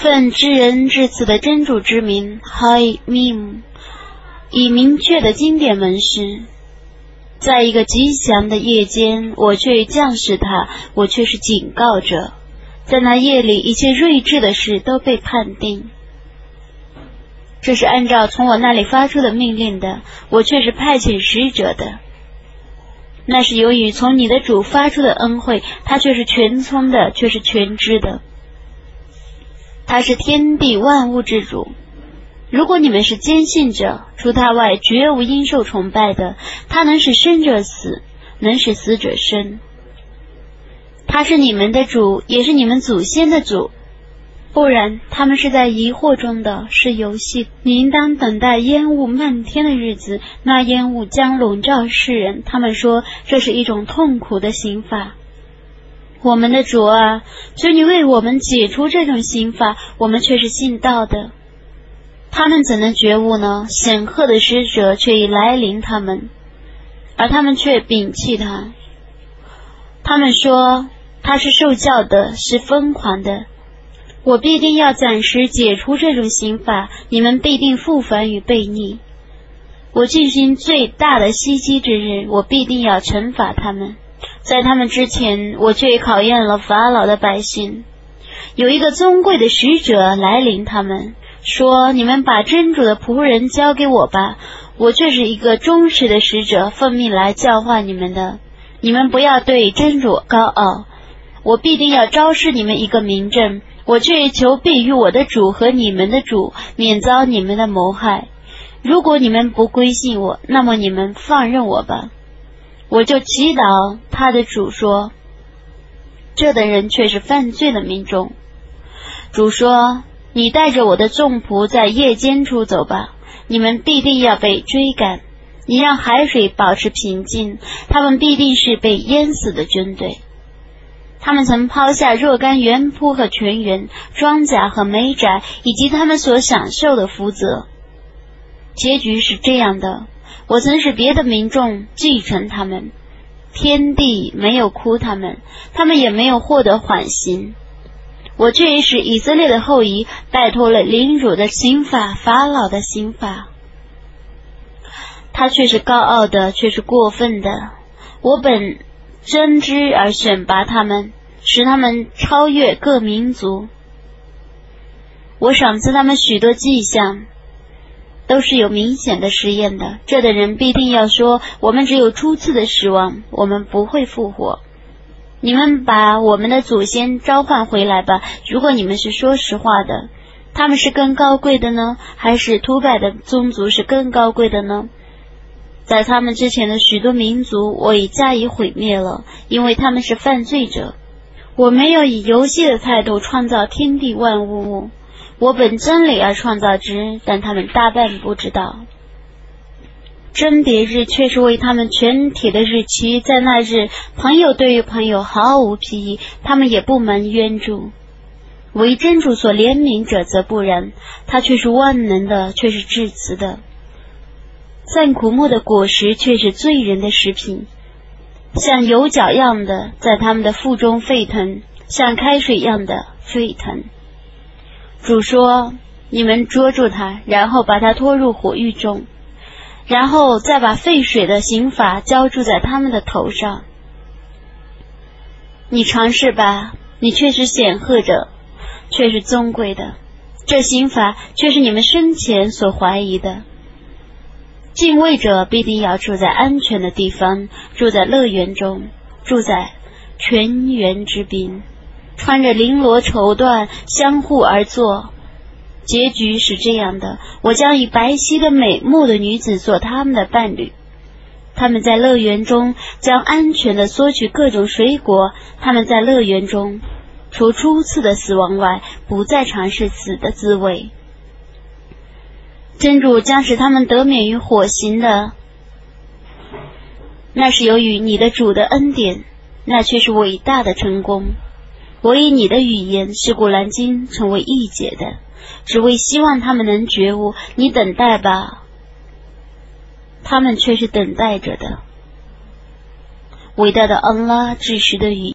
奉知人至此的真主之名，Hi Mim，以明确的经典文诗。在一个吉祥的夜间，我却降示他，我却是警告者。在那夜里，一切睿智的事都被判定。这是按照从我那里发出的命令的，我却是派遣使者的。那是由于从你的主发出的恩惠，他却是全聪的，却是全知的。他是天地万物之主。如果你们是坚信者，除他外绝无应受崇拜的。他能使生者死，能使死者生。他是你们的主，也是你们祖先的主。不然，他们是在疑惑中的，是游戏。你应当等待烟雾漫天的日子，那烟雾将笼罩世人。他们说这是一种痛苦的刑罚。我们的主啊，求你为我们解除这种刑罚。我们却是信道的。他们怎能觉悟呢？显赫的使者却已来临他们，而他们却摒弃他。他们说他是受教的，是疯狂的。我必定要暂时解除这种刑罚，你们必定复返与悖逆。我进行最大的袭击之日，我必定要惩罚他们。在他们之前，我却考验了法老的百姓。有一个尊贵的使者来临他们，说：“你们把真主的仆人交给我吧，我却是一个忠实的使者，奉命来教化你们的。你们不要对真主高傲，我必定要昭示你们一个明证。”我却求必于我的主和你们的主，免遭你们的谋害。如果你们不归信我，那么你们放任我吧。我就祈祷他的主说：“这等人却是犯罪的民众。”主说：“你带着我的众仆在夜间出走吧，你们必定要被追赶。你让海水保持平静，他们必定是被淹死的军队。”他们曾抛下若干园铺和全员、庄稼和煤宅，以及他们所享受的福泽。结局是这样的：我曾使别的民众继承他们，天地没有哭他们，他们也没有获得缓刑。我却使以色列的后裔拜托了凌辱的刑法，法老的刑法。他却是高傲的，却是过分的。我本。真知而选拔他们，使他们超越各民族。我赏赐他们许多迹象，都是有明显的实验的。这的人必定要说：我们只有初次的失望，我们不会复活。你们把我们的祖先召唤回来吧。如果你们是说实话的，他们是更高贵的呢，还是突败的宗族是更高贵的呢？在他们之前的许多民族，我已加以毁灭了，因为他们是犯罪者。我没有以游戏的态度创造天地万物，我本真理而创造之，但他们大半不知道。甄别日却是为他们全体的日期，在那日，朋友对于朋友毫无裨益，他们也不蒙冤助。为真主所怜悯者则不然，他却是万能的，却是至慈的。赞苦木的果实却是罪人的食品，像油角样的在他们的腹中沸腾，像开水一样的沸腾。主说：“你们捉住他，然后把他拖入火狱中，然后再把沸水的刑罚浇注在他们的头上。你尝试吧，你却是显赫者，却是尊贵的。这刑罚却是你们生前所怀疑的。”敬畏者必定要住在安全的地方，住在乐园中，住在泉源之滨，穿着绫罗绸缎，相互而坐。结局是这样的：我将以白皙的美目的女子做他们的伴侣，他们在乐园中将安全的索取各种水果。他们在乐园中，除初次的死亡外，不再尝试死的滋味。真主将使他们得免于火刑的，那是由于你的主的恩典，那却是伟大的成功。我以你的语言使古兰经成为易解的，只为希望他们能觉悟。你等待吧，他们却是等待着的。伟大的安拉至实的语。